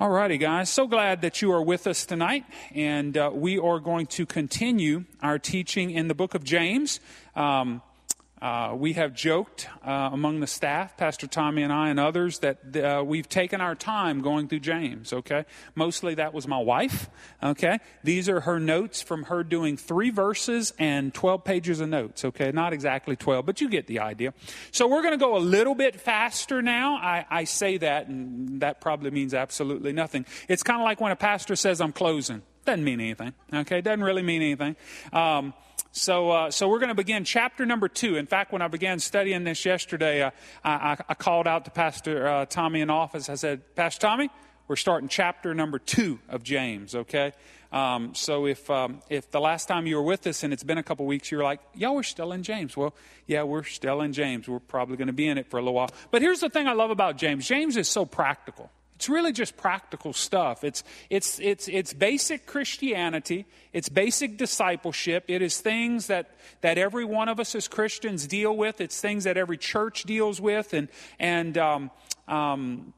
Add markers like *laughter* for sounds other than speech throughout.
All righty, guys. So glad that you are with us tonight. And uh, we are going to continue our teaching in the book of James. Um, uh, we have joked uh, among the staff, Pastor Tommy and I, and others, that uh, we've taken our time going through James, okay? Mostly that was my wife, okay? These are her notes from her doing three verses and 12 pages of notes, okay? Not exactly 12, but you get the idea. So we're going to go a little bit faster now. I, I say that, and that probably means absolutely nothing. It's kind of like when a pastor says, I'm closing. Doesn't mean anything, okay? Doesn't really mean anything. Um, so, uh, so we're going to begin chapter number two. In fact, when I began studying this yesterday, uh, I, I, called out to Pastor uh, Tommy in office. I said, Pastor Tommy, we're starting chapter number two of James. Okay. Um, so if um, if the last time you were with us and it's been a couple weeks, you're like, yeah, we're still in James. Well, yeah, we're still in James. We're probably going to be in it for a little while. But here's the thing I love about James. James is so practical. It's really just practical stuff. It's, it's, it's, it's basic Christianity. It's basic discipleship. It is things that, that every one of us as Christians deal with. It's things that every church deals with. And, and um, um,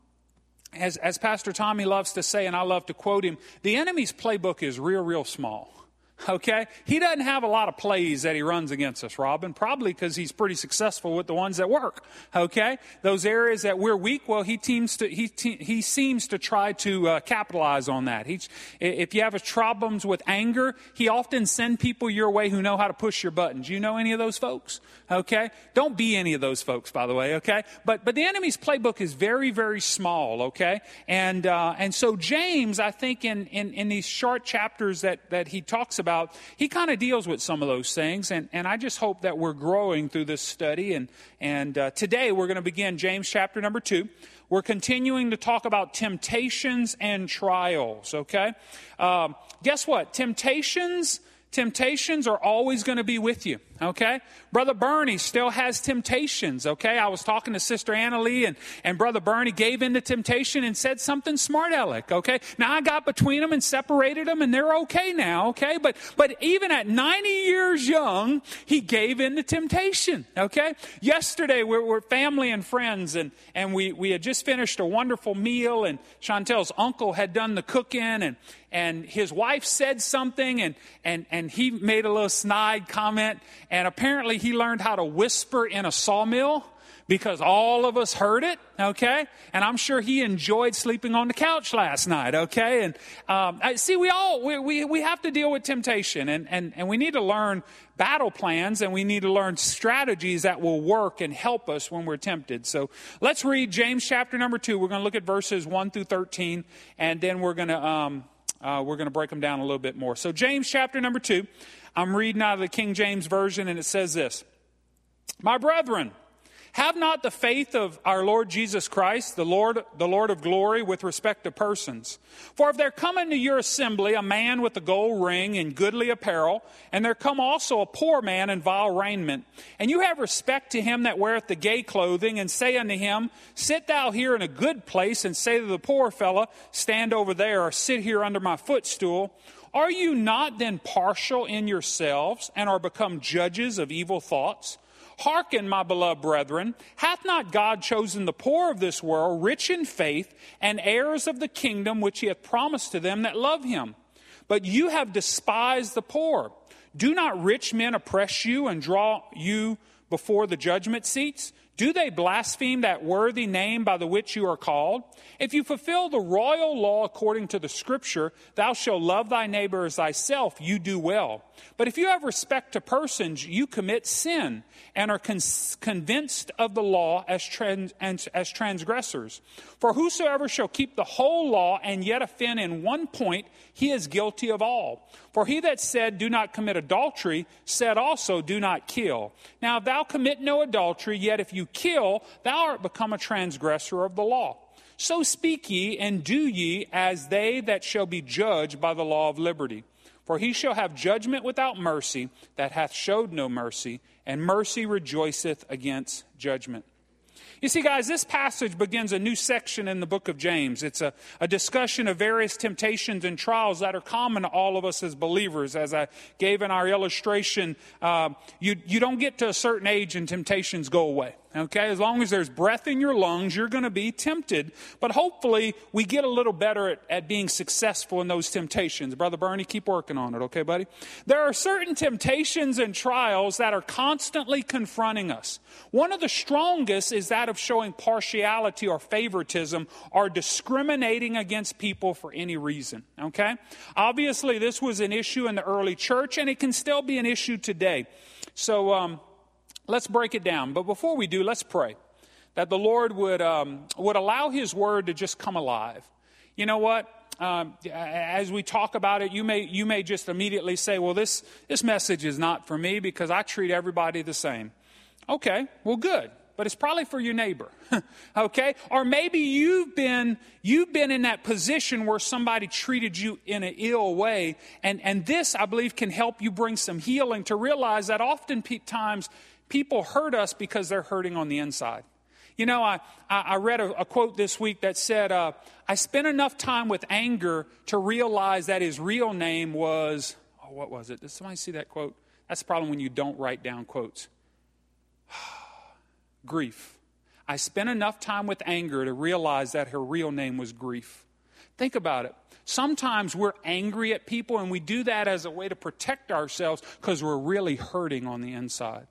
as, as Pastor Tommy loves to say, and I love to quote him, the enemy's playbook is real, real small. Okay? He doesn't have a lot of plays that he runs against us, Robin, probably because he's pretty successful with the ones that work. Okay? Those areas that we're weak, well, he, teams to, he, te- he seems to try to uh, capitalize on that. He's, if you have problems with anger, he often send people your way who know how to push your buttons. You know any of those folks? Okay? Don't be any of those folks, by the way, okay? But, but the enemy's playbook is very, very small, okay? And, uh, and so James, I think in, in, in these short chapters that, that he talks about, about, he kind of deals with some of those things. And, and I just hope that we're growing through this study. And, and uh, today we're going to begin James chapter number two. We're continuing to talk about temptations and trials, okay? Um, guess what? Temptations, temptations are always going to be with you okay? Brother Bernie still has temptations, okay? I was talking to Sister Anna Lee, and, and Brother Bernie gave in to temptation and said something smart aleck, okay? Now I got between them and separated them, and they're okay now, okay? But, but even at 90 years young, he gave in to temptation, okay? Yesterday, we we're family and friends, and, and we, we had just finished a wonderful meal, and Chantel's uncle had done the cooking, and, and his wife said something, and, and, and he made a little snide comment, and apparently he learned how to whisper in a sawmill because all of us heard it, okay? And I'm sure he enjoyed sleeping on the couch last night, okay? And um, I, see, we all, we, we, we have to deal with temptation and, and, and we need to learn battle plans and we need to learn strategies that will work and help us when we're tempted. So let's read James chapter number two. We're going to look at verses 1 through 13 and then we're going to, um, uh, we're going to break them down a little bit more. So James chapter number 2. I'm reading out of the King James Version, and it says this My brethren, have not the faith of our Lord Jesus Christ, the Lord, the Lord of glory, with respect to persons. For if there come into your assembly a man with a gold ring and goodly apparel, and there come also a poor man in vile raiment, and you have respect to him that weareth the gay clothing, and say unto him, Sit thou here in a good place, and say to the poor fellow, Stand over there, or sit here under my footstool, are you not then partial in yourselves and are become judges of evil thoughts? Hearken, my beloved brethren, hath not God chosen the poor of this world, rich in faith, and heirs of the kingdom which he hath promised to them that love him? But you have despised the poor. Do not rich men oppress you and draw you before the judgment seats? Do they blaspheme that worthy name by the which you are called? If you fulfill the royal law according to the scripture, thou shalt love thy neighbor as thyself, you do well. But if you have respect to persons, you commit sin and are con- convinced of the law as, trans- as transgressors. For whosoever shall keep the whole law and yet offend in one point, he is guilty of all. For he that said, Do not commit adultery, said also, Do not kill. Now, if thou commit no adultery, yet if you kill, thou art become a transgressor of the law. So speak ye and do ye as they that shall be judged by the law of liberty. For he shall have judgment without mercy that hath showed no mercy, and mercy rejoiceth against judgment. You see, guys, this passage begins a new section in the book of James. It's a, a, discussion of various temptations and trials that are common to all of us as believers. As I gave in our illustration, uh, you, you don't get to a certain age and temptations go away. Okay, as long as there's breath in your lungs, you're going to be tempted. But hopefully, we get a little better at, at being successful in those temptations. Brother Bernie, keep working on it, okay, buddy? There are certain temptations and trials that are constantly confronting us. One of the strongest is that of showing partiality or favoritism or discriminating against people for any reason, okay? Obviously, this was an issue in the early church, and it can still be an issue today. So, um, Let's break it down. But before we do, let's pray that the Lord would, um, would allow His word to just come alive. You know what? Um, as we talk about it, you may, you may just immediately say, well, this, this message is not for me because I treat everybody the same. Okay, well, good. But it's probably for your neighbor. *laughs* okay? Or maybe you've been, you've been in that position where somebody treated you in an ill way. And, and this, I believe, can help you bring some healing to realize that oftentimes people hurt us because they're hurting on the inside. You know, I, I read a, a quote this week that said, uh, I spent enough time with anger to realize that his real name was, oh, what was it? Did somebody see that quote? That's the problem when you don't write down quotes. *sighs* grief. I spent enough time with anger to realize that her real name was grief. Think about it. Sometimes we're angry at people, and we do that as a way to protect ourselves because we're really hurting on the inside.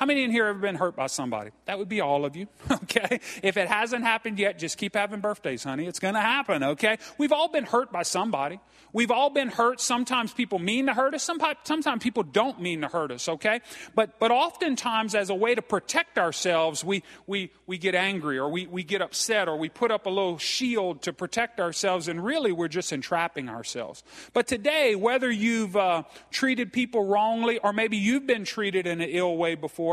How many in here have been hurt by somebody? That would be all of you, *laughs* okay? If it hasn't happened yet, just keep having birthdays, honey. It's to happen, okay? We've all been hurt by somebody. We've all been hurt. Sometimes people mean to hurt us. Sometimes, sometimes people don't mean to hurt us, okay? But, but oftentimes, as a way to protect ourselves, we, we, we get angry or we, we get upset or we put up a little shield to protect ourselves, and really we're just entrapping ourselves. But today, whether you've uh, treated people wrongly or maybe you've been treated in an ill way before,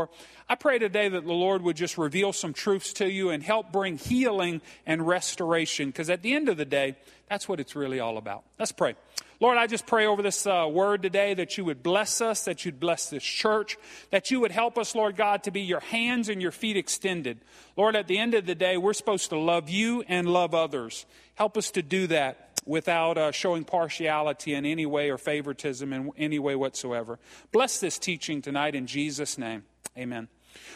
I pray today that the Lord would just reveal some truths to you and help bring healing and restoration, because at the end of the day, that's what it's really all about. Let's pray. Lord, I just pray over this uh, word today that you would bless us, that you'd bless this church, that you would help us, Lord God, to be your hands and your feet extended. Lord, at the end of the day, we're supposed to love you and love others. Help us to do that without uh, showing partiality in any way or favoritism in any way whatsoever. Bless this teaching tonight in Jesus' name. Amen.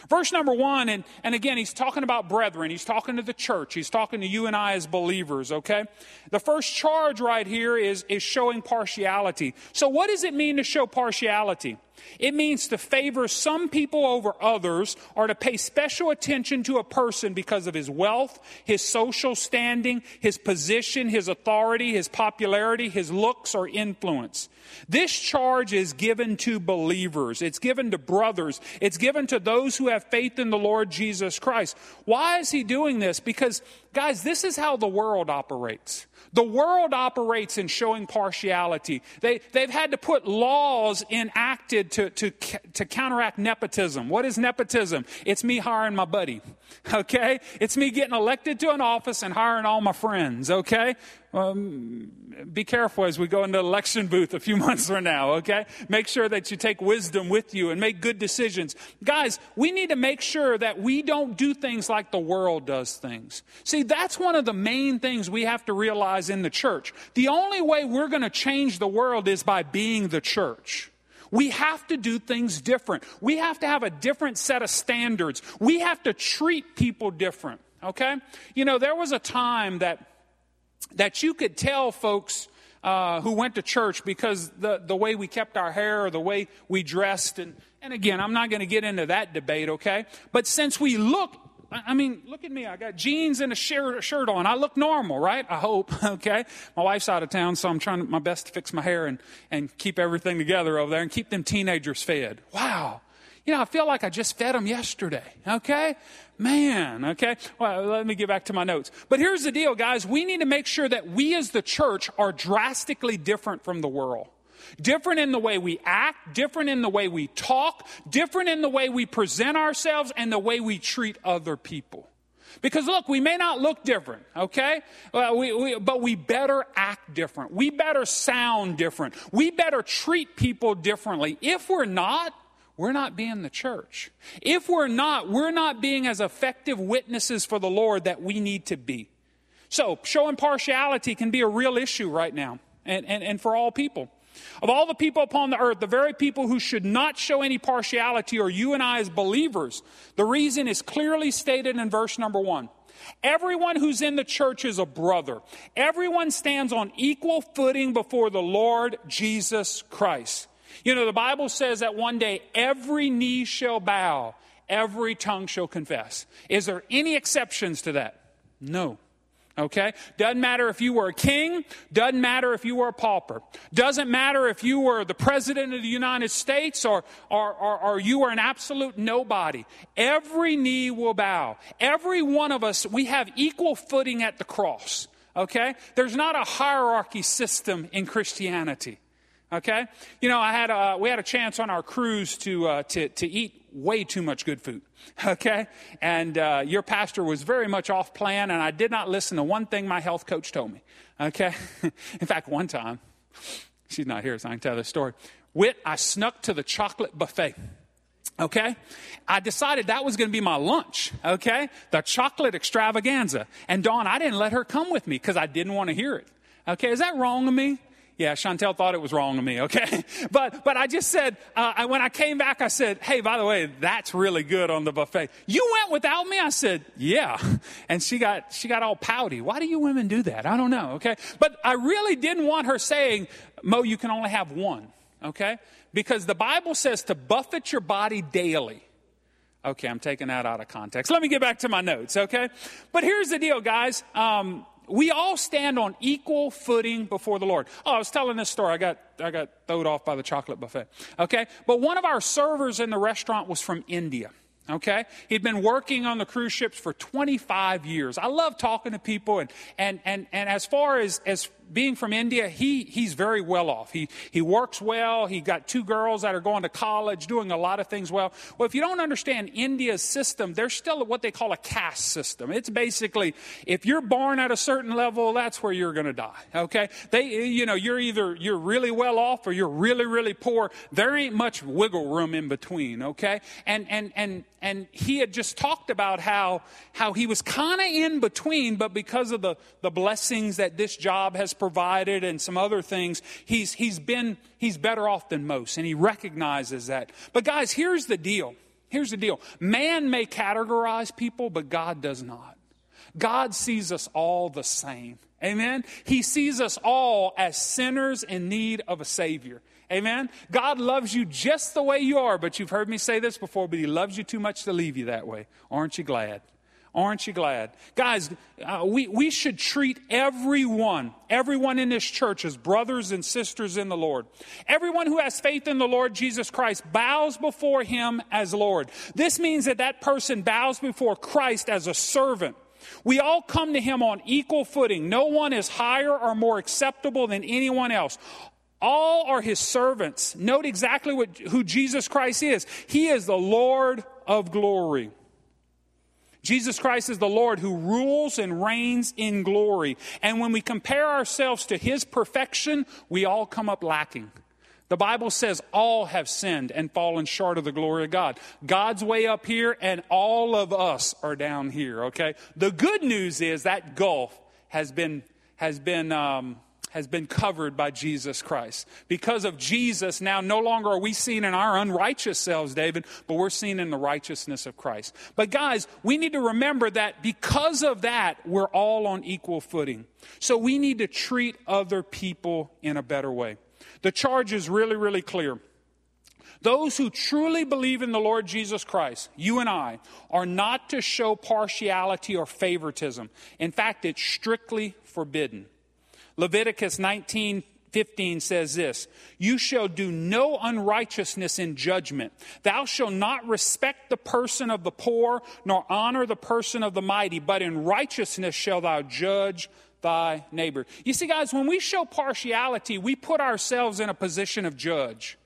Verse number one, and, and again, he's talking about brethren. He's talking to the church. He's talking to you and I as believers, okay? The first charge right here is, is showing partiality. So, what does it mean to show partiality? It means to favor some people over others or to pay special attention to a person because of his wealth, his social standing, his position, his authority, his popularity, his looks, or influence. This charge is given to believers. It's given to brothers. It's given to those who have faith in the Lord Jesus Christ. Why is he doing this? Because, guys, this is how the world operates. The world operates in showing partiality. They, they've had to put laws enacted to, to, to counteract nepotism. What is nepotism? It's me hiring my buddy. *laughs* Okay? It's me getting elected to an office and hiring all my friends. Okay? Um, be careful as we go into the election booth a few *laughs* months from now, okay? Make sure that you take wisdom with you and make good decisions. Guys, we need to make sure that we don't do things like the world does things. See, that's one of the main things we have to realize in the church. The only way we're going to change the world is by being the church. We have to do things different. We have to have a different set of standards. We have to treat people different, okay? You know, there was a time that that you could tell folks uh, who went to church because the, the way we kept our hair or the way we dressed. And, and again, I'm not going to get into that debate, okay? But since we look, I mean, look at me. I got jeans and a shirt, on. I look normal, right? I hope, *laughs* okay? My wife's out of town, so I'm trying my best to fix my hair and, and keep everything together over there and keep them teenagers fed. Wow. You know, I feel like I just fed them yesterday, okay? Man, okay? Well, let me get back to my notes. But here's the deal, guys. We need to make sure that we as the church are drastically different from the world. Different in the way we act, different in the way we talk, different in the way we present ourselves, and the way we treat other people. Because look, we may not look different, okay? Well, we, we, but we better act different. We better sound different. We better treat people differently. If we're not, we're not being the church. If we're not, we're not being as effective witnesses for the Lord that we need to be. So, showing partiality can be a real issue right now, and, and, and for all people. Of all the people upon the earth, the very people who should not show any partiality are you and I as believers. The reason is clearly stated in verse number one. Everyone who's in the church is a brother. Everyone stands on equal footing before the Lord Jesus Christ. You know, the Bible says that one day every knee shall bow, every tongue shall confess. Is there any exceptions to that? No. Okay? Doesn't matter if you were a king, doesn't matter if you were a pauper, doesn't matter if you were the president of the United States or, or, or, or, you were an absolute nobody. Every knee will bow. Every one of us, we have equal footing at the cross. Okay? There's not a hierarchy system in Christianity. Okay? You know, I had a, we had a chance on our cruise to, uh, to, to eat way too much good food. *laughs* Okay? And uh, your pastor was very much off plan, and I did not listen to one thing my health coach told me. Okay? *laughs* In fact, one time, she's not here, so I can tell this story. Wit, I snuck to the chocolate buffet. Okay? I decided that was going to be my lunch. Okay? The chocolate extravaganza. And Dawn, I didn't let her come with me because I didn't want to hear it. Okay? Is that wrong of me? Yeah, Chantel thought it was wrong of me, okay? *laughs* But, but I just said, uh, I, when I came back, I said, hey, by the way, that's really good on the buffet. You went without me? I said, yeah. *laughs* And she got, she got all pouty. Why do you women do that? I don't know, okay? But I really didn't want her saying, Mo, you can only have one, okay? Because the Bible says to buffet your body daily. Okay, I'm taking that out of context. Let me get back to my notes, okay? But here's the deal, guys. Um, we all stand on equal footing before the Lord. Oh, I was telling this story. I got, I got thrown off by the chocolate buffet. Okay. But one of our servers in the restaurant was from India. Okay? He'd been working on the cruise ships for 25 years. I love talking to people and, and, and, and as far as, as being from India, he, he's very well off. He, he works well. He got two girls that are going to college, doing a lot of things well. Well, if you don't understand India's system, there's still what they call a caste system. It's basically, if you're born at a certain level, that's where you're going to die. Okay? They, you know, you're either, you're really well off or you're really, really poor. There ain't much wiggle room in between. Okay? And, and, and, and he had just talked about how, how he was kind of in between, but because of the, the blessings that this job has provided and some other things, he's, he's been, he's better off than most. And he recognizes that. But guys, here's the deal. Here's the deal. Man may categorize people, but God does not. God sees us all the same. Amen. He sees us all as sinners in need of a Savior. Amen. God loves you just the way you are, but you've heard me say this before, but He loves you too much to leave you that way. Aren't you glad? Aren't you glad? Guys, uh, we, we should treat everyone, everyone in this church as brothers and sisters in the Lord. Everyone who has faith in the Lord Jesus Christ bows before him as Lord. This means that that person bows before Christ as a servant. We all come to him on equal footing. No one is higher or more acceptable than anyone else. All are his servants. Note exactly what, who Jesus Christ is. He is the Lord of glory. Jesus Christ is the Lord who rules and reigns in glory. And when we compare ourselves to his perfection, we all come up lacking. The Bible says all have sinned and fallen short of the glory of God. God's way up here, and all of us are down here, okay? The good news is that gulf has been, has been, um, has been covered by Jesus Christ. Because of Jesus, now no longer are we seen in our unrighteous selves, David, but we're seen in the righteousness of Christ. But guys, we need to remember that because of that, we're all on equal footing. So we need to treat other people in a better way. The charge is really, really clear. Those who truly believe in the Lord Jesus Christ, you and I, are not to show partiality or favoritism. In fact, it's strictly forbidden. Leviticus 19 15 says this You shall do no unrighteousness in judgment. Thou shalt not respect the person of the poor, nor honor the person of the mighty, but in righteousness shall thou judge thy neighbor. You see, guys, when we show partiality, we put ourselves in a position of judge.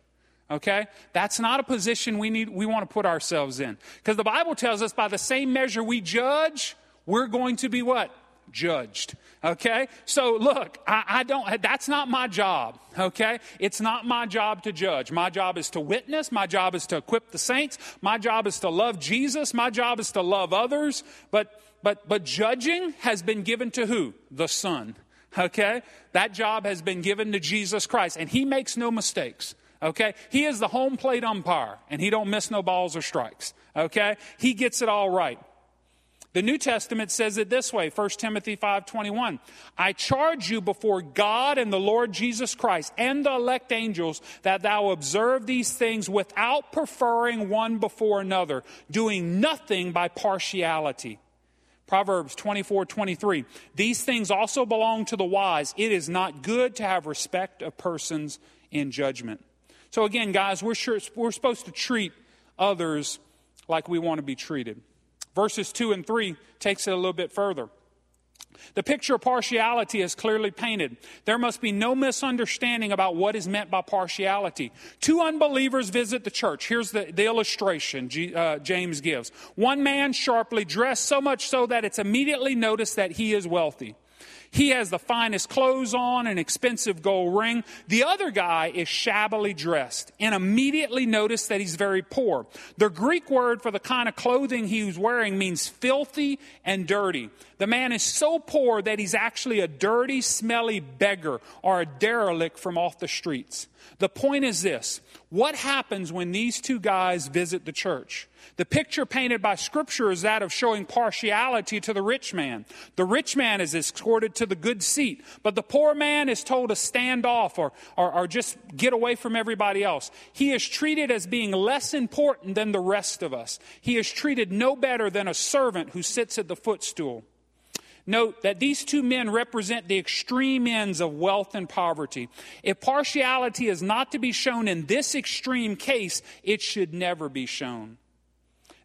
Okay? That's not a position we need we want to put ourselves in. Because the Bible tells us by the same measure we judge, we're going to be what? Judged. Okay? So look, I, I, don't, that's not my job. Okay? It's not my job to judge. My job is to witness. My job is to equip the saints. My job is to love Jesus. My job is to love others. But, but, but judging has been given to who? The Son. Okay? That job has been given to Jesus Christ, and he makes no mistakes. Okay? He is the home plate umpire, and he don't miss no balls or strikes. Okay? He gets it all right. The New Testament says it this way, 1 Timothy 5:21. I charge you before God and the Lord Jesus Christ and the elect angels that thou observe these things without preferring one before another, doing nothing by partiality. Proverbs 24, 23. These things also belong to the wise. It is not good to have respect of persons in judgment. So again, guys, we're, sure, we're supposed to treat others like we want to be treated. Verses 2 and 3 takes it a little bit further. The picture of partiality is clearly painted. There must be no misunderstanding about what is meant by partiality. Two unbelievers visit the church. Here's the, the illustration G, uh, James gives. One man sharply dressed, so much so that it's immediately noticed that he is wealthy. He has the finest clothes on, an expensive gold ring. The other guy is shabbily dressed and immediately notice that he's very poor. The Greek word for the kind of clothing he was wearing means filthy and dirty. The man is so poor that he's actually a dirty, smelly beggar or a derelict from off the streets. The point is this what happens when these two guys visit the church? The picture painted by Scripture is that of showing partiality to the rich man. The rich man is escorted to the good seat, but the poor man is told to stand off or, or, or just get away from everybody else. He is treated as being less important than the rest of us. He is treated no better than a servant who sits at the footstool. Note that these two men represent the extreme ends of wealth and poverty. If partiality is not to be shown in this extreme case, it should never be shown.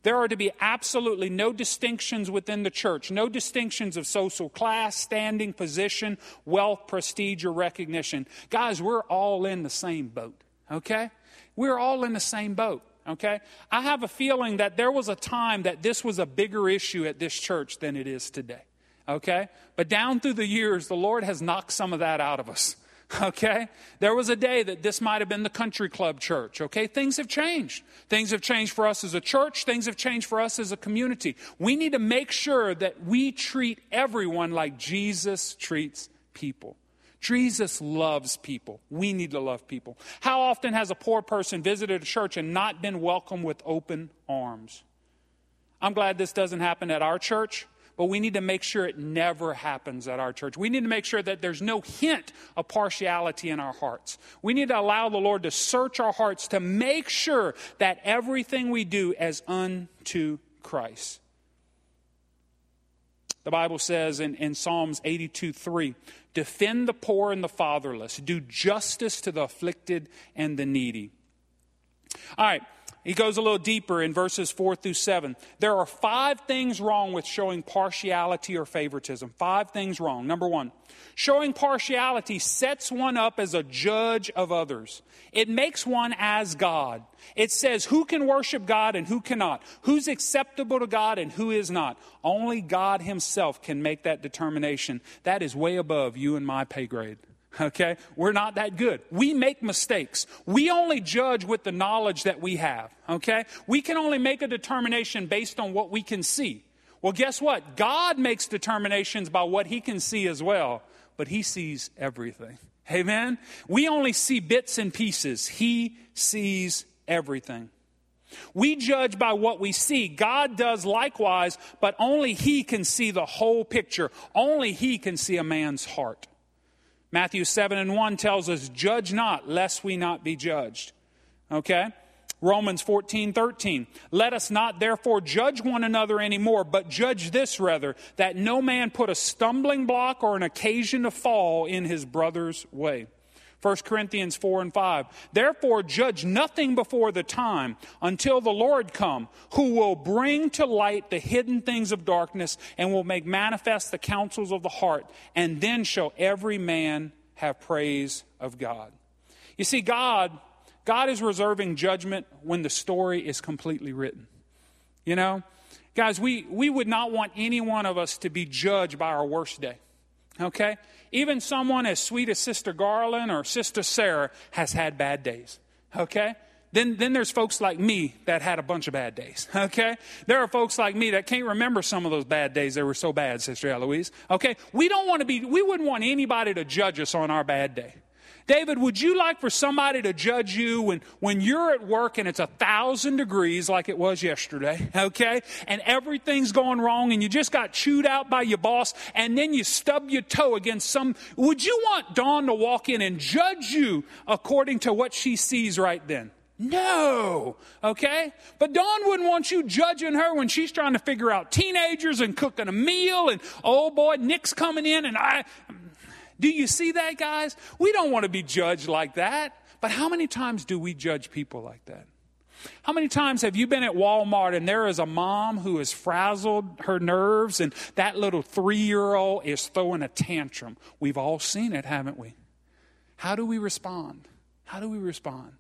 There are to be absolutely no distinctions within the church, no distinctions of social class, standing, position, wealth, prestige, or recognition. Guys, we're all in the same boat, okay? We're all in the same boat, okay? I have a feeling that there was a time that this was a bigger issue at this church than it is today, okay? But down through the years, the Lord has knocked some of that out of us. *laughs* Okay? There was a day that this might have been the country club church. Okay? Things have changed. Things have changed for us as a church. Things have changed for us as a community. We need to make sure that we treat everyone like Jesus treats people. Jesus loves people. We need to love people. How often has a poor person visited a church and not been welcomed with open arms? I'm glad this doesn't happen at our church but we need to make sure it never happens at our church. We need to make sure that there's no hint of partiality in our hearts. We need to allow the Lord to search our hearts to make sure that everything we do is unto Christ. The Bible says in, in Psalms 82 3, defend the poor and the fatherless, do justice to the afflicted and the needy. All right. He goes a little deeper in verses 4 through 7. There are five things wrong with showing partiality or favoritism. Five things wrong. Number one, showing partiality sets one up as a judge of others. It makes one as God. It says who can worship God and who cannot, who's acceptable to God and who is not. Only God Himself can make that determination. That is way above you and my pay grade. *laughs* Okay? We're not that good. We make mistakes. We only judge with the knowledge that we have. Okay? We can only make a determination based on what we can see. Well, guess what? God makes determinations by what he can see as well, but he sees everything. Amen? We only see bits and pieces. He sees everything. We judge by what we see. God does likewise, but only He can see the whole picture. Only He can see a man's heart. Matthew 7 and 1 tells us, Judge not, lest we not be judged. Okay? Romans 14, 13. Let us not therefore judge one another anymore, but judge this rather, that no man put a stumbling block or an occasion to fall in his brother's way. 1 Corinthians 4 and 5. Therefore, judge nothing before the time until the Lord come, who will bring to light the hidden things of darkness and will make manifest the counsels of the heart, and then shall every man have praise of God. You see, God, God is reserving judgment when the story is completely written. You know? Guys, we, we would not want any one of us to be judged by our worst day. Okay? Even someone as sweet as Sister Garland or Sister Sarah has had bad days. Okay? Then, then there's folks like me that had a bunch of bad days, *laughs* okay? There are folks like me that can't remember some of those bad days that were so bad, Sister Eloise, okay? We don't want to be, we wouldn't want anybody to judge us on our bad day. David, would you like for somebody to judge you when, when you're at work and it's a thousand degrees like it was yesterday, *laughs* okay? And everything's going wrong and you just got chewed out by your boss and then you stub your toe against some, would you want Dawn to walk in and judge you according to what she sees right then? No. Okay? But Dawn wouldn't want you judging her when she's trying to figure out teenagers and cooking a meal and, oh boy, Nick's coming in and I. Do you see that, guys? We don't want to be judged like that. But how many times do we judge people like that? How many times have you been at Walmart and there is a mom who has frazzled her nerves and that little three year old is throwing a tantrum? We've all seen it, haven't we? How do we respond? How do we respond?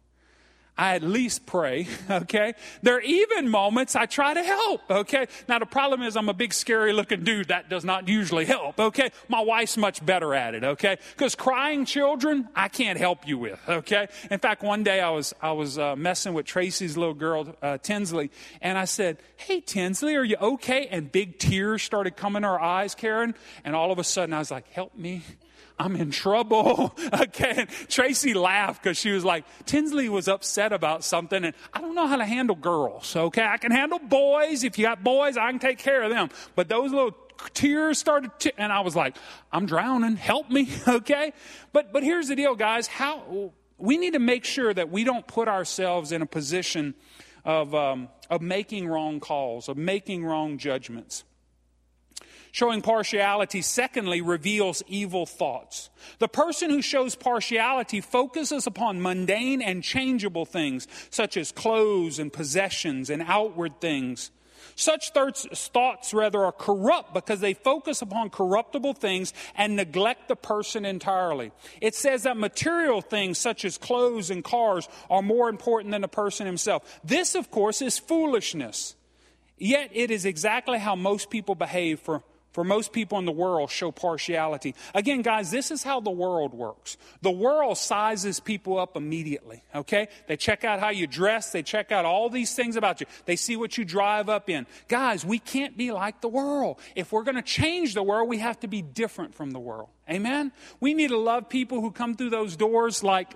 I at least pray, *laughs* okay? There are even moments I try to help, okay? Now the problem is I'm a big scary looking dude. That does not usually help, okay? My wife's much better at it, okay? Because crying children, I can't help you with, okay? In fact, one day I was, I was uh, messing with Tracy's little girl, uh, Tinsley, and I said, hey, Tinsley, are you okay? And big tears started coming to her eyes, Karen, and all of a sudden I was like, help me. I'm in trouble. *laughs* okay. Tracy laughed because she was like, Tinsley was upset about something and I don't know how to handle girls. Okay. I can handle boys. If you got boys, I can take care of them. But those little tears started to, and I was like, I'm drowning. Help me. *laughs* okay. But, but here's the deal, guys. How, we need to make sure that we don't put ourselves in a position of, um, of making wrong calls, of making wrong judgments. Showing partiality, secondly, reveals evil thoughts. The person who shows partiality focuses upon mundane and changeable things, such as clothes and possessions and outward things. Such thoughts, rather, are corrupt because they focus upon corruptible things and neglect the person entirely. It says that material things such as clothes and cars are more important than the person himself. This, of course, is foolishness. Yet it is exactly how most people behave for for most people in the world show partiality. Again, guys, this is how the world works. The world sizes people up immediately, okay? They check out how you dress, they check out all these things about you. They see what you drive up in. Guys, we can't be like the world. If we're going to change the world, we have to be different from the world. Amen? We need to love people who come through those doors like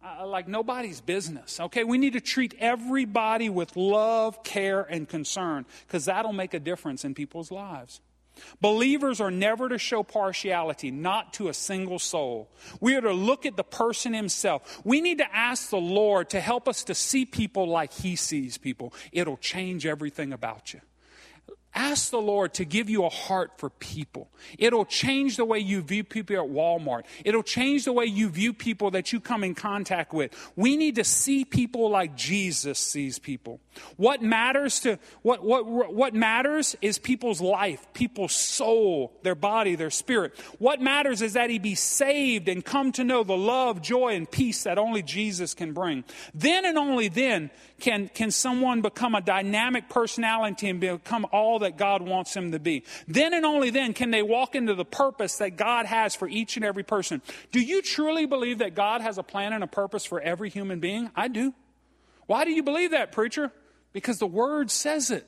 uh, like nobody's business. Okay, we need to treat everybody with love, care, and concern because that'll make a difference in people's lives. Believers are never to show partiality, not to a single soul. We are to look at the person himself. We need to ask the Lord to help us to see people like he sees people. It'll change everything about you. Ask the Lord to give you a heart for people. It'll change the way you view people at Walmart. It'll change the way you view people that you come in contact with. We need to see people like Jesus sees people. What matters to what what what matters is people's life, people's soul, their body, their spirit. What matters is that he be saved and come to know the love, joy and peace that only Jesus can bring. Then and only then can can someone become a dynamic personality and become all that that God wants them to be. Then and only then can they walk into the purpose that God has for each and every person. Do you truly believe that God has a plan and a purpose for every human being? I do. Why do you believe that, preacher? Because the Word says it.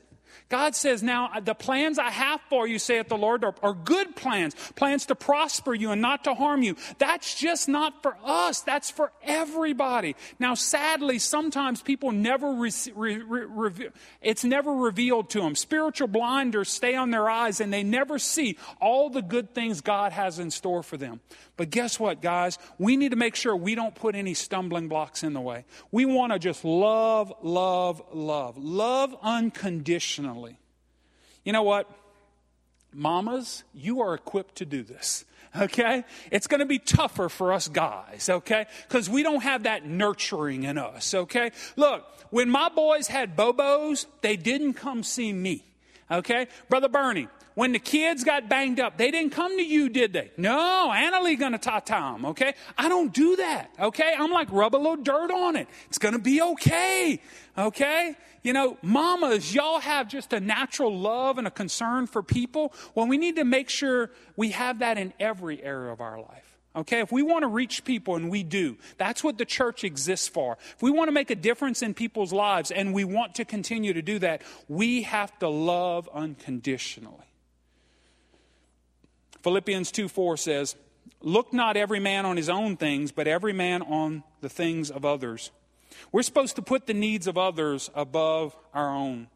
God says, Now, uh, the plans I have for you, saith the Lord, are, are, good plans, plans to prosper you and not to harm you. That's just not for us, that's for everybody. Now, sadly, sometimes people never, re- re- re- it's never revealed to them. Spiritual blinders stay on their eyes and they never see all the good things God has in store for them. But guess what, guys? We need to make sure we don't put any stumbling blocks in the way. We want to just love, love, love. Love unconditionally. You know what? Mamas, you are equipped to do this. Okay? It's to be tougher for us guys, okay? Because we don't have that nurturing in us, okay? Look, when my boys had Bobos, they didn't come see me. Okay? Brother Bernie, when the kids got banged up, they didn't come to you, did they? No, Annalie gonna ta-ta them, okay? I don't do that, okay? I'm like, rub a little dirt on it. It's gonna be okay, okay? You know, mamas, y'all have just a natural love and a concern for people. Well, we need to make sure we have that in every area of our life. Okay, if we want to reach people, and we do, that's what the church exists for. If we want to make a difference in people's lives, and we want to continue to do that, we have to love unconditionally. Philippians 2 4 says, Look not every man on his own things, but every man on the things of others. We're supposed to put the needs of others above our own.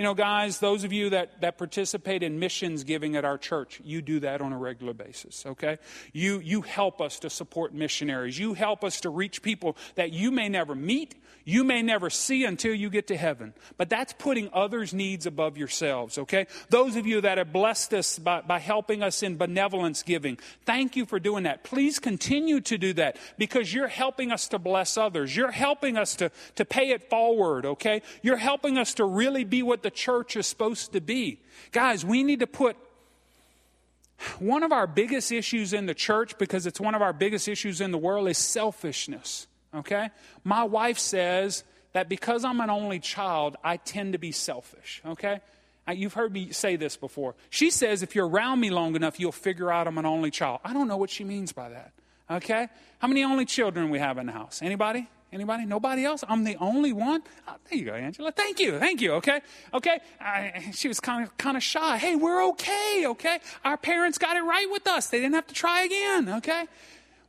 You know, guys, those of you that, that participate in missions giving at our church, you do that on a regular basis, okay? You, you help us to support missionaries. You help us to reach people that you may never meet, you may never see until you get to heaven. But that's putting others' needs above yourselves, okay? Those of you that have blessed us by, by helping us in benevolence giving, thank you for doing that. Please continue to do that because you're helping us to bless others. You're helping us to, to pay it forward, okay? You're helping us to really be what the church is supposed to be. Guys, we need to put one of our biggest issues in the church, because it's one of our biggest issues in the world, is selfishness. Okay? My wife says that because I'm an only child, I tend to be selfish. Okay? You've heard me say this before. She says if you're around me long enough, you'll figure out I'm an only child. I don't know what she means by that. Okay? How many only children we have in the house? Anybody? Anybody? Nobody else? I'm the only one. Oh, there you go, Angela. Thank you. Thank you. Okay. Okay. I, she was kind of kind of shy. Hey, we're okay. Okay. Our parents got it right with us. They didn't have to try again. Okay.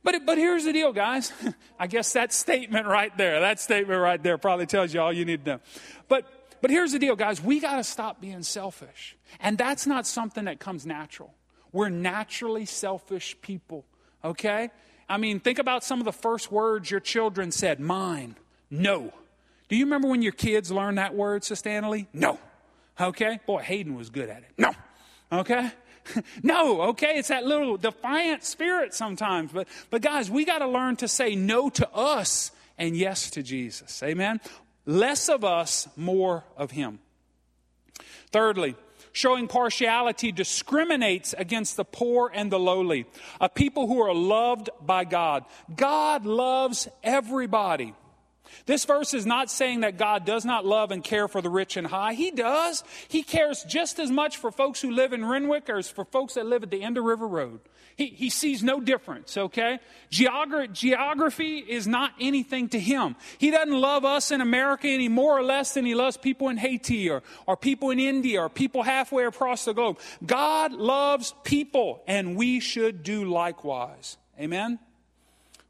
But, but here's the deal, guys. *laughs* I guess that statement right there, that statement right there probably tells you all you need to know. But, but here's the deal, guys. We got to stop being selfish. And that's not something that comes natural. We're naturally selfish people, okay? I mean, think about some of the first words your children said mine, no. Do you remember when your kids learned that word, Sister Annalie? No. Okay? Boy, Hayden was good at it. No. Okay? *laughs* no, okay? It's that little defiant spirit sometimes. But, but guys, we got to learn to say no to us and yes to Jesus. Amen? Less of us, more of Him. Thirdly, showing partiality discriminates against the poor and the lowly, a people who are loved by God. God loves everybody. This verse is not saying that God does not love and care for the rich and high. He does. He cares just as much for folks who live in Renwick as for folks that live at the end of River Road. He, he sees no difference, okay? Geogra- geography is not anything to him. He doesn't love us in America any more or less than he loves people in Haiti or, or people in India or people halfway across the globe. God loves people, and we should do likewise. Amen?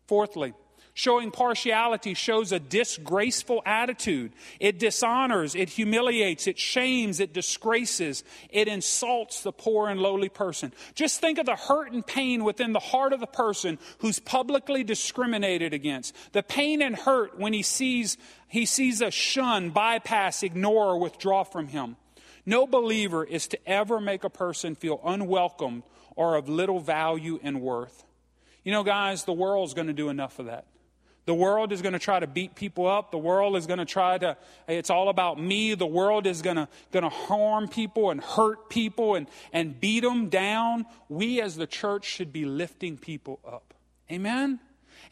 Fourthly, Showing partiality shows a disgraceful attitude. It dishonors, it humiliates, it shames, it disgraces, it insults the poor and lowly person. Just think of the hurt and pain within the heart of the person who's publicly discriminated against. The pain and hurt when he sees he sees a shun, bypass, ignore, or withdraw from him. No believer is to ever make a person feel unwelcome or of little value and worth. You know, guys, the world's going to do enough of that. The world is going to try to beat people up. The world is going to try to, it's all about me. The world is going to, going to harm people and hurt people and, and beat them down. We as the church should be lifting people up. Amen?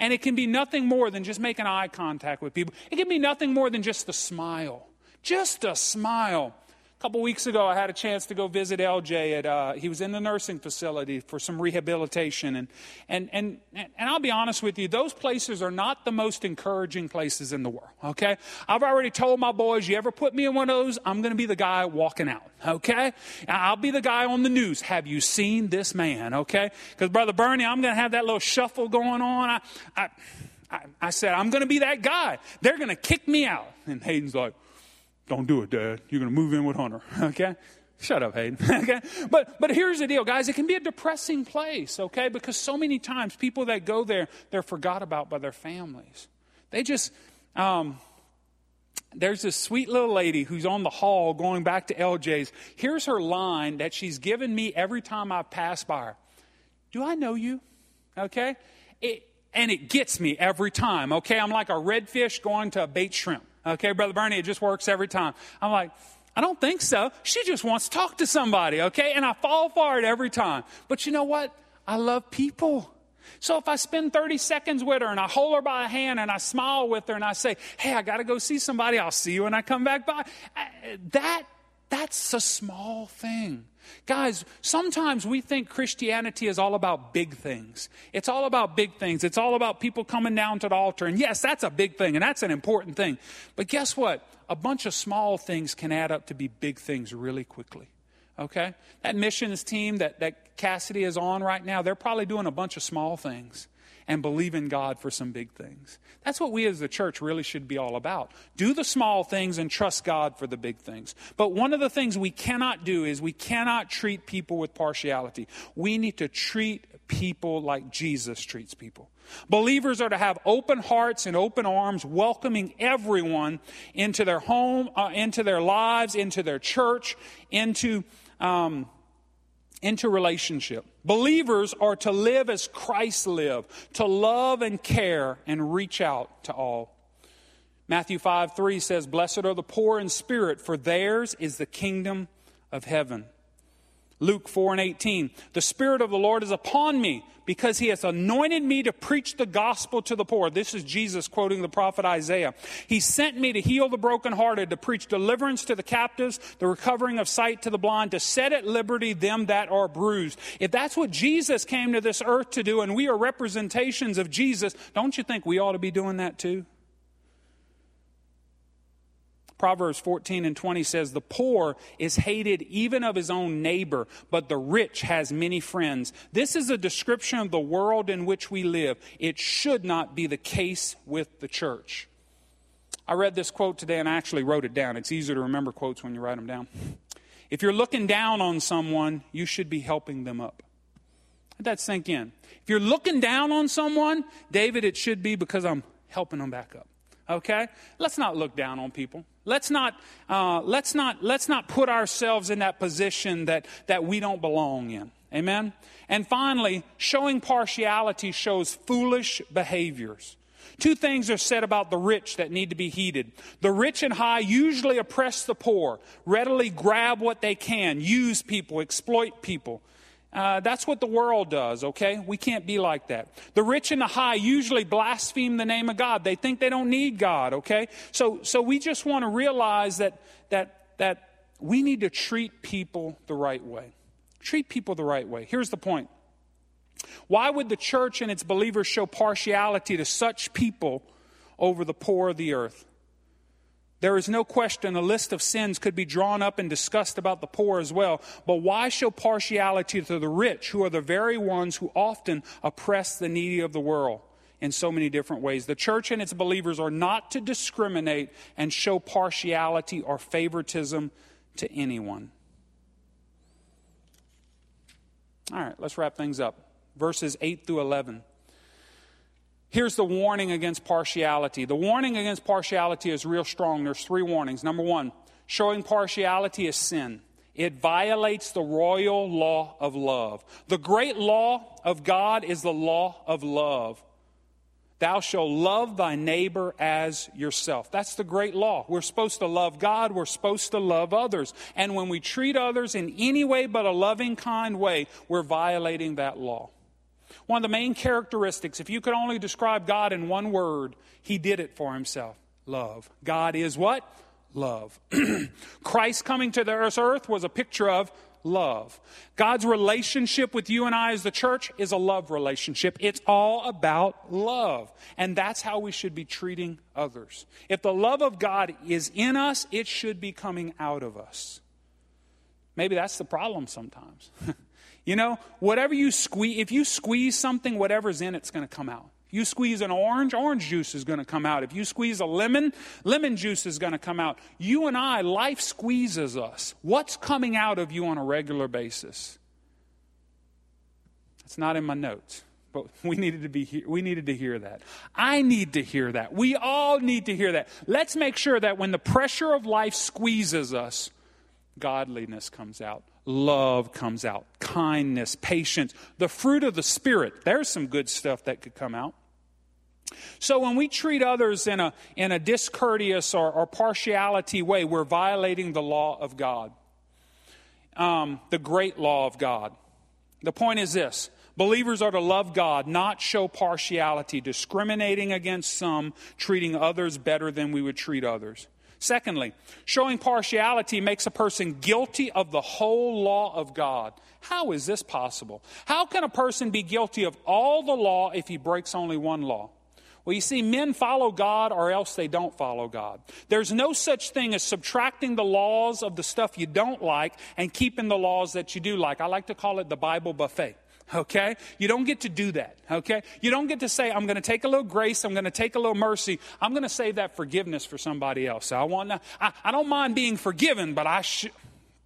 And it can be nothing more than just making eye contact with people. It can be nothing more than just a smile. Just a smile. A couple weeks ago, I had a chance to go visit LJ. At, uh, he was in the nursing facility for some rehabilitation. And, and, and, and I'll be honest with you, those places are not the most encouraging places in the world, okay? I've already told my boys, you ever put me in one of those, I'm going to be the guy walking out, okay? I'll be the guy on the news. Have you seen this man, okay? Because, Brother Bernie, I'm going to have that little shuffle going on. I, I, I, I said, I'm going to be that guy. They're going to kick me out. And Hayden's like, don't do it, Dad. You're going to move in with Hunter. *laughs* Okay? Shut up, Hayden. *laughs* okay? But, but here's the deal, guys. It can be a depressing place, okay? Because so many times people that go there, they're forgot about by their families. They just, um, there's this sweet little lady who's on the hall going back to LJ's. Here's her line that she's given me every time I pass by her Do I know you? Okay? It, and it gets me every time, okay? I'm like a redfish going to a bait shrimp. Okay, Brother Bernie, it just works every time. I'm like, I don't think so. She just wants to talk to somebody, okay? And I fall for it every time. But you know what? I love people. So if I spend 30 seconds with her and I hold her by a hand and I smile with her and I say, hey, I got to go see somebody, I'll see you when I come back by, that That's a small thing. Guys, sometimes we think Christianity is all about big things. It's all about big things. It's all about people coming down to the altar. And yes, that's a big thing and that's an important thing. But guess what? A bunch of small things can add up to be big things really quickly. Okay? That missions team that, that Cassidy is on right now, they're probably doing a bunch of small things and believe in God for some big things. That's what we as the church really should be all about. Do the small things and trust God for the big things. But one of the things we cannot do is we cannot treat people with partiality. We need to treat people like Jesus treats people. Believers are to have open hearts and open arms, welcoming everyone into their home, uh, into their lives, into their church, into um, into relationship. Believers are to live as Christ lived, to love and care and reach out to all. Matthew 5 3 says, Blessed are the poor in spirit, for theirs is the kingdom of heaven. Luke 4 and 18. The Spirit of the Lord is upon me because he has anointed me to preach the gospel to the poor. This is Jesus quoting the prophet Isaiah. He sent me to heal the brokenhearted, to preach deliverance to the captives, the recovering of sight to the blind, to set at liberty them that are bruised. If that's what Jesus came to this earth to do and we are representations of Jesus, don't you think we ought to be doing that too? Proverbs 14 and 20 says, The poor is hated even of his own neighbor, but the rich has many friends. This is a description of the world in which we live. It should not be the case with the church. I read this quote today and I actually wrote it down. It's easier to remember quotes when you write them down. If you're looking down on someone, you should be helping them up. Let that sink in. If you're looking down on someone, David, it should be because I'm helping them back up. Okay? Let's not look down on people. Let's not, uh, let's not, let's not put ourselves in that position that, that we don't belong in. Amen? And finally, showing partiality shows foolish behaviors. Two things are said about the rich that need to be heeded. The rich and high usually oppress the poor, readily grab what they can, use people, exploit people. Uh, that's what the world does, okay? We can't be like that. The rich and the high usually blaspheme the name of God. They think they don't need God, okay? So, so we just want to realize that, that, that we need to treat people the right way. Treat people the right way. Here's the point. Why would the church and its believers show partiality to such people over the poor of the earth? There is no question a list of sins could be drawn up and discussed about the poor as well. But why show partiality to the rich, who are the very ones who often oppress the needy of the world in so many different ways? The church and its believers are not to discriminate and show partiality or favoritism to anyone. All right, let's wrap things up. Verses 8 through 11. Here's the warning against partiality. The warning against partiality is real strong. There's three warnings. Number one, showing partiality is sin. It violates the royal law of love. The great law of God is the law of love. Thou shalt love thy neighbor as yourself. That's the great law. We're supposed to love God. We're supposed to love others. And when we treat others in any way but a loving, kind way, we're violating that law. One of the main characteristics, if you could only describe God in one word, he did it for himself love. God is what? Love. *clears throat* Christ coming to the earth was a picture of love. God's relationship with you and I as the church is a love relationship. It's all about love. And that's how we should be treating others. If the love of God is in us, it should be coming out of us. Maybe that's the problem sometimes. *laughs* You know, whatever you squeeze, if you squeeze something, whatever's in it's going to come out. If you squeeze an orange, orange juice is going to come out. If you squeeze a lemon, lemon juice is going to come out. You and I, life squeezes us. What's coming out of you on a regular basis? It's not in my notes, but *laughs* we needed to be here. we needed to hear that. I need to hear that. We all need to hear that. Let's make sure that when the pressure of life squeezes us, godliness comes out love comes out, kindness, patience, the fruit of the Spirit. There's some good stuff that could come out. So when we treat others in a, in a discourteous or, or partiality way, we're violating the law of God, um, the great law of God. The point is this believers are to love God, not show partiality, discriminating against some, treating others better than we would treat others. Secondly, showing partiality makes a person guilty of the whole law of God. How is this possible? How can a person be guilty of all the law if he breaks only one law? Well, you see, men follow God or else they don't follow God. There's no such thing as subtracting the laws of the stuff you don't like and keeping the laws that you do like. I like to call it the Bible buffet. Okay? You don't get to do that. Okay? You don't get to say, I'm going to take a little grace, I'm going to take a little mercy, I'm going to save that forgiveness for somebody else. I want to, I, I don't mind being forgiven, but I should.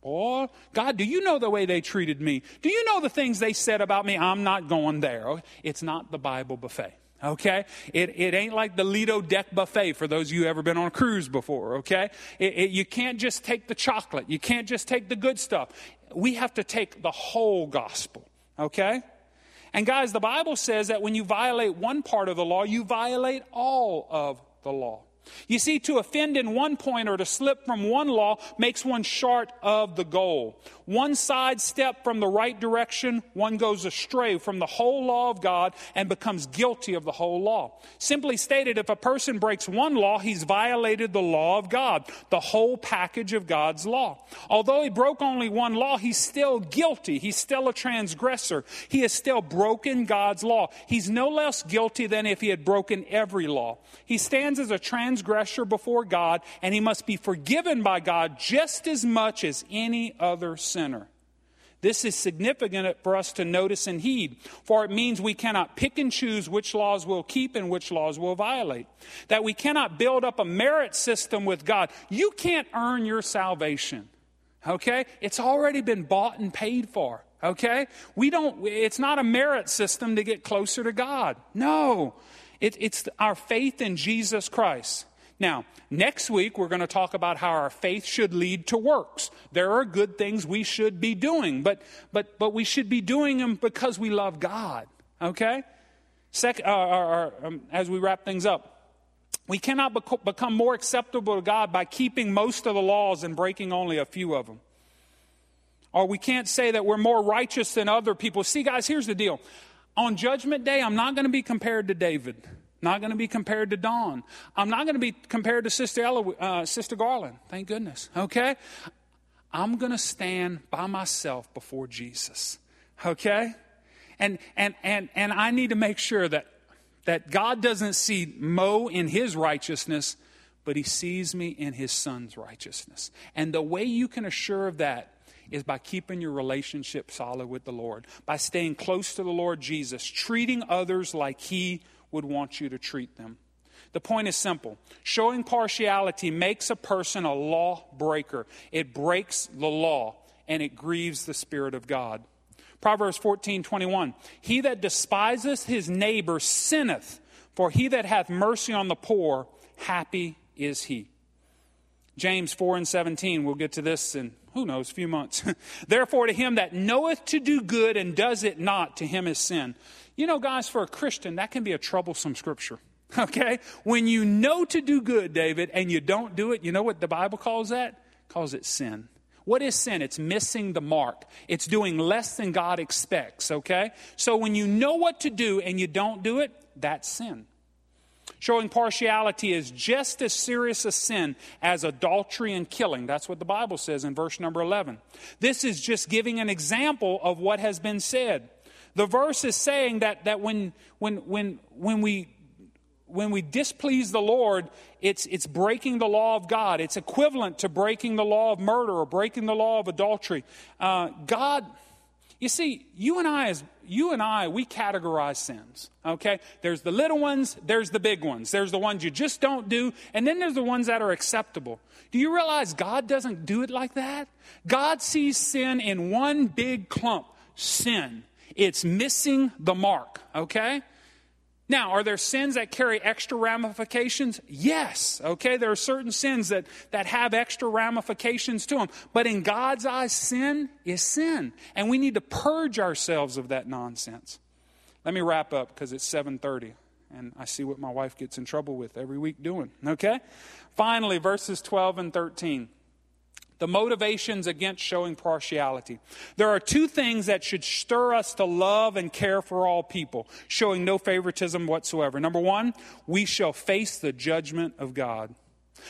Boy, God, do you know the way they treated me? Do you know the things they said about me? I'm not going there. Oh, it's not the Bible buffet. Okay? It, it ain't like the Lido deck buffet for those of you ever been on a cruise before. Okay? It, it, you can't just take the chocolate. You can't just take the good stuff. We have to take the whole gospel. Okay? And guys, the Bible says that when you violate one part of the law, you violate all of the law. You see, to offend in one point or to slip from one law makes one short of the goal. One side step from the right direction, one goes astray from the whole law of God and becomes guilty of the whole law. Simply stated, if a person breaks one law, he's violated the law of God, the whole package of God's law. Although he broke only one law, he's still guilty. He's still a transgressor. He has still broken God's law. He's no less guilty than if he had broken every law. He stands as a transgressor before God, and he must be forgiven by God just as much as any other sinner. This is significant for us to notice and heed, for it means we cannot pick and choose which laws we'll keep and which laws we'll violate. That we cannot build up a merit system with God. You can't earn your salvation. Okay? It's already been bought and paid for. Okay? We don't, it's not a merit system to get closer to God. No. It, it's our faith in Jesus Christ. Now, next week, we're going to talk about how our faith should lead to works. There are good things we should be doing, but, but, but we should be doing them because we love God. Okay? Second, uh, uh, uh, um, as we wrap things up, we cannot bec- become more acceptable to God by keeping most of the laws and breaking only a few of them. Or we can't say that we're more righteous than other people. See, guys, here's the deal. On Judgment Day, I'm not going to be compared to David. Not going to be compared to Dawn. I'm not going to be compared to Sister, uh, Sister Garland. Thank goodness. Okay? I'm going to stand by myself before Jesus. Okay? And, and, and, and I need to make sure that, that God doesn't see Mo in his righteousness, but he sees me in his son's righteousness. And the way you can assure of that is by keeping your relationship solid with the Lord, by staying close to the Lord Jesus, treating others like he would want you to treat them. The point is simple. Showing partiality makes a person a law breaker. It breaks the law and it grieves the Spirit of God. Proverbs 14 21. He that despiseth his neighbor sinneth, for he that hath mercy on the poor, happy is he. James 4 and 17, we'll get to this in who knows, a few months. *laughs* Therefore, to him that knoweth to do good and does it not, to him is sin. You know, guys, for a Christian, that can be a troublesome scripture. *laughs* Okay? When you know to do good, David, and you don't do it, you know what the Bible calls that? calls it sin. What is sin? It's missing the mark. It's doing less than God expects, okay? So when you know what to do and you don't do it, that's sin. Showing partiality is just as serious a sin as adultery and killing. That's what the Bible says in verse number 11. This is just giving an example of what has been said. The verse is saying that, that when, when, when, when, we, when we displease the Lord, it's, it's breaking the law of God. It's equivalent to breaking the law of murder or breaking the law of adultery. Uh, God, you see, you and I, as you and I, we categorize sins. Okay, there's the little ones, there's the big ones, there's the ones you just don't do, and then there's the ones that are acceptable. Do you realize God doesn't do it like that? God sees sin in one big clump, sin. It's missing the mark, okay? Now, are there sins that carry extra ramifications? Yes. Okay, there are certain sins that, that have extra ramifications to them. But in God's eyes, sin is sin. And we need to purge ourselves of that nonsense. Let me wrap up because it's 730 and I see what my wife gets in trouble with every week doing. Okay? Finally, verses 12 and 13 the motivations against showing partiality. There are two things that should stir us to love and care for all people, showing no favoritism whatsoever. Number one, we shall face the judgment of God.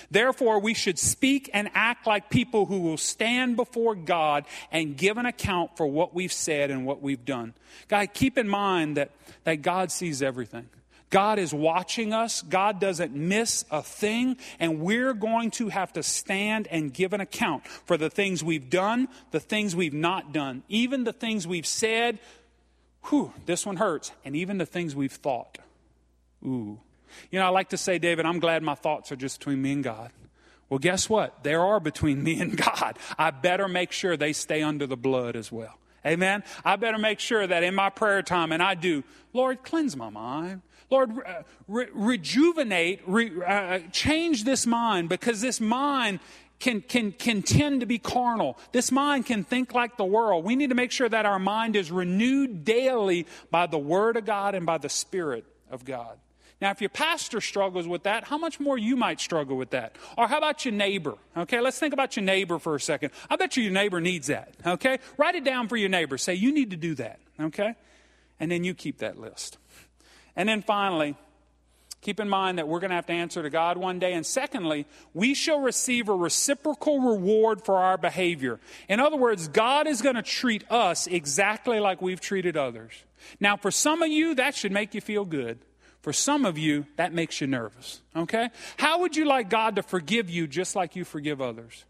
Therefore, we should speak and act like people who will stand before God and give an account for what we've said and what we've done. Guy, keep in mind that, that God sees everything. God is watching us. God doesn't miss a thing. And we're going to have to stand and give an account for the things we've done, the things we've not done, even the things we've said. Whew, this one hurts. And even the things we've thought. Ooh. You know, I like to say, David, I'm glad my thoughts are just between me and God. Well, guess what? There are between *laughs* me and God. I better make sure they stay under the blood as well. Amen. I better make sure that in my prayer time, and I do, Lord, cleanse my mind. Lord, uh, re- rejuvenate, re- uh, change this mind because this mind can, can, can tend to be carnal. This mind can think like the world. We need to make sure that our mind is renewed daily by the Word of God and by the Spirit of God. Now, if your pastor struggles with that, how much more you might struggle with that? Or how about your neighbor? Okay, let's think about your neighbor for a second. I bet you your neighbor needs that. Okay, write it down for your neighbor. Say, you need to do that. Okay, and then you keep that list. And then finally, keep in mind that we're going to have to answer to God one day. And secondly, we shall receive a reciprocal reward for our behavior. In other words, God is going to treat us exactly like we've treated others. Now, for some of you, that should make you feel good. For some of you, that makes you nervous. Okay? How would you like God to forgive you just like you forgive others?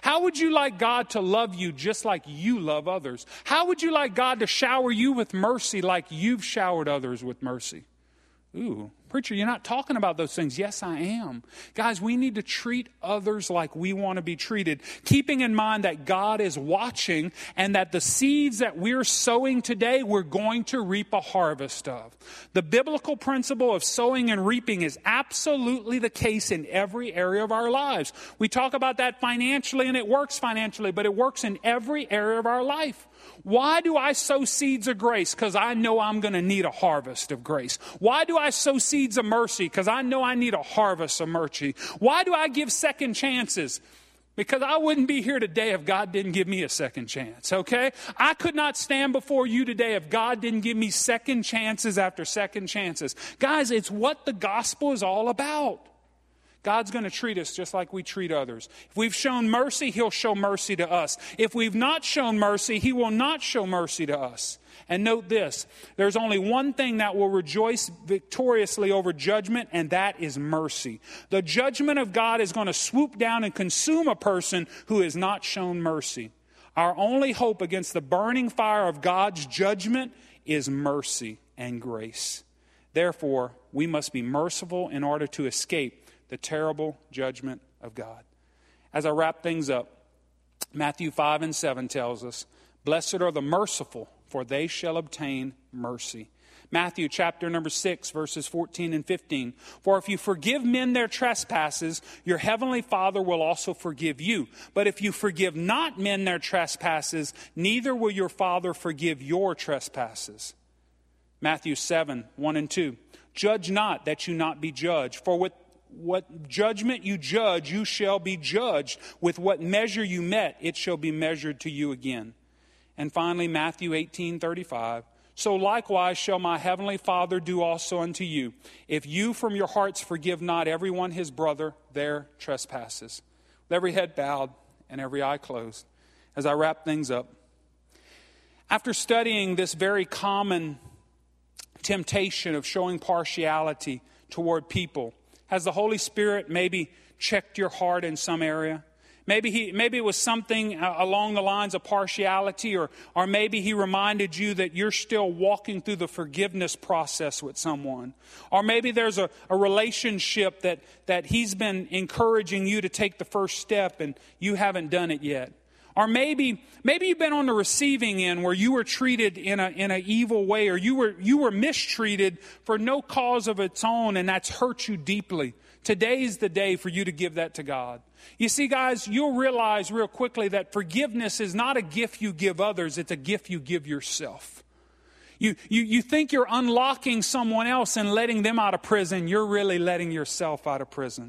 How would you like God to love you just like you love others? How would you like God to shower you with mercy like you've showered others with mercy? Ooh, Preacher, you're not talking about those things. Yes, I am. Guys, we need to treat others like we want to be treated, keeping in mind that God is watching and that the seeds that we're sowing today, we're going to reap a harvest of. The biblical principle of sowing and reaping is absolutely the case in every area of our lives. We talk about that financially and it works financially, but it works in every area of our life. Why do I sow seeds of grace? Because I know I'm going to need a harvest of grace. Why do I sow seeds of mercy? Because I know I need a harvest of mercy. Why do I give second chances? Because I wouldn't be here today if God didn't give me a second chance, okay? I could not stand before you today if God didn't give me second chances after second chances. Guys, it's what the gospel is all about. God's going to treat us just like we treat others. If we've shown mercy, He'll show mercy to us. If we've not shown mercy, He will not show mercy to us. And note this there's only one thing that will rejoice victoriously over judgment, and that is mercy. The judgment of God is going to swoop down and consume a person who has not shown mercy. Our only hope against the burning fire of God's judgment is mercy and grace. Therefore, we must be merciful in order to escape the terrible judgment of God. As I wrap things up, Matthew 5 and 7 tells us, Blessed are the merciful, for they shall obtain mercy. Matthew chapter number 6, verses 14 and 15. For if you forgive men their trespasses, your heavenly Father will also forgive you. But if you forgive not men their trespasses, neither will your Father forgive your trespasses. Matthew 7, 1 and 2. Judge not that you not be judged. For with what judgment you judge, you shall be judged. With what measure you met, it shall be measured to you again. And finally, Matthew 18 35. So likewise shall my heavenly Father do also unto you, if you from your hearts forgive not everyone his brother their trespasses. With every head bowed and every eye closed, as I wrap things up. After studying this very common temptation of showing partiality toward people, has the Holy Spirit maybe checked your heart in some area? Maybe, he, maybe it was something uh, along the lines of partiality, or, or maybe he reminded you that you're still walking through the forgiveness process with someone. Or maybe there's a, a relationship that, that he's been encouraging you to take the first step and you haven't done it yet. Or maybe, maybe you've been on the receiving end where you were treated in a, in an evil way or you were, you were mistreated for no cause of its own and that's hurt you deeply. Today's the day for you to give that to God. You see, guys, you'll realize real quickly that forgiveness is not a gift you give others, it's a gift you give yourself. You, you, you think you're unlocking someone else and letting them out of prison, you're really letting yourself out of prison.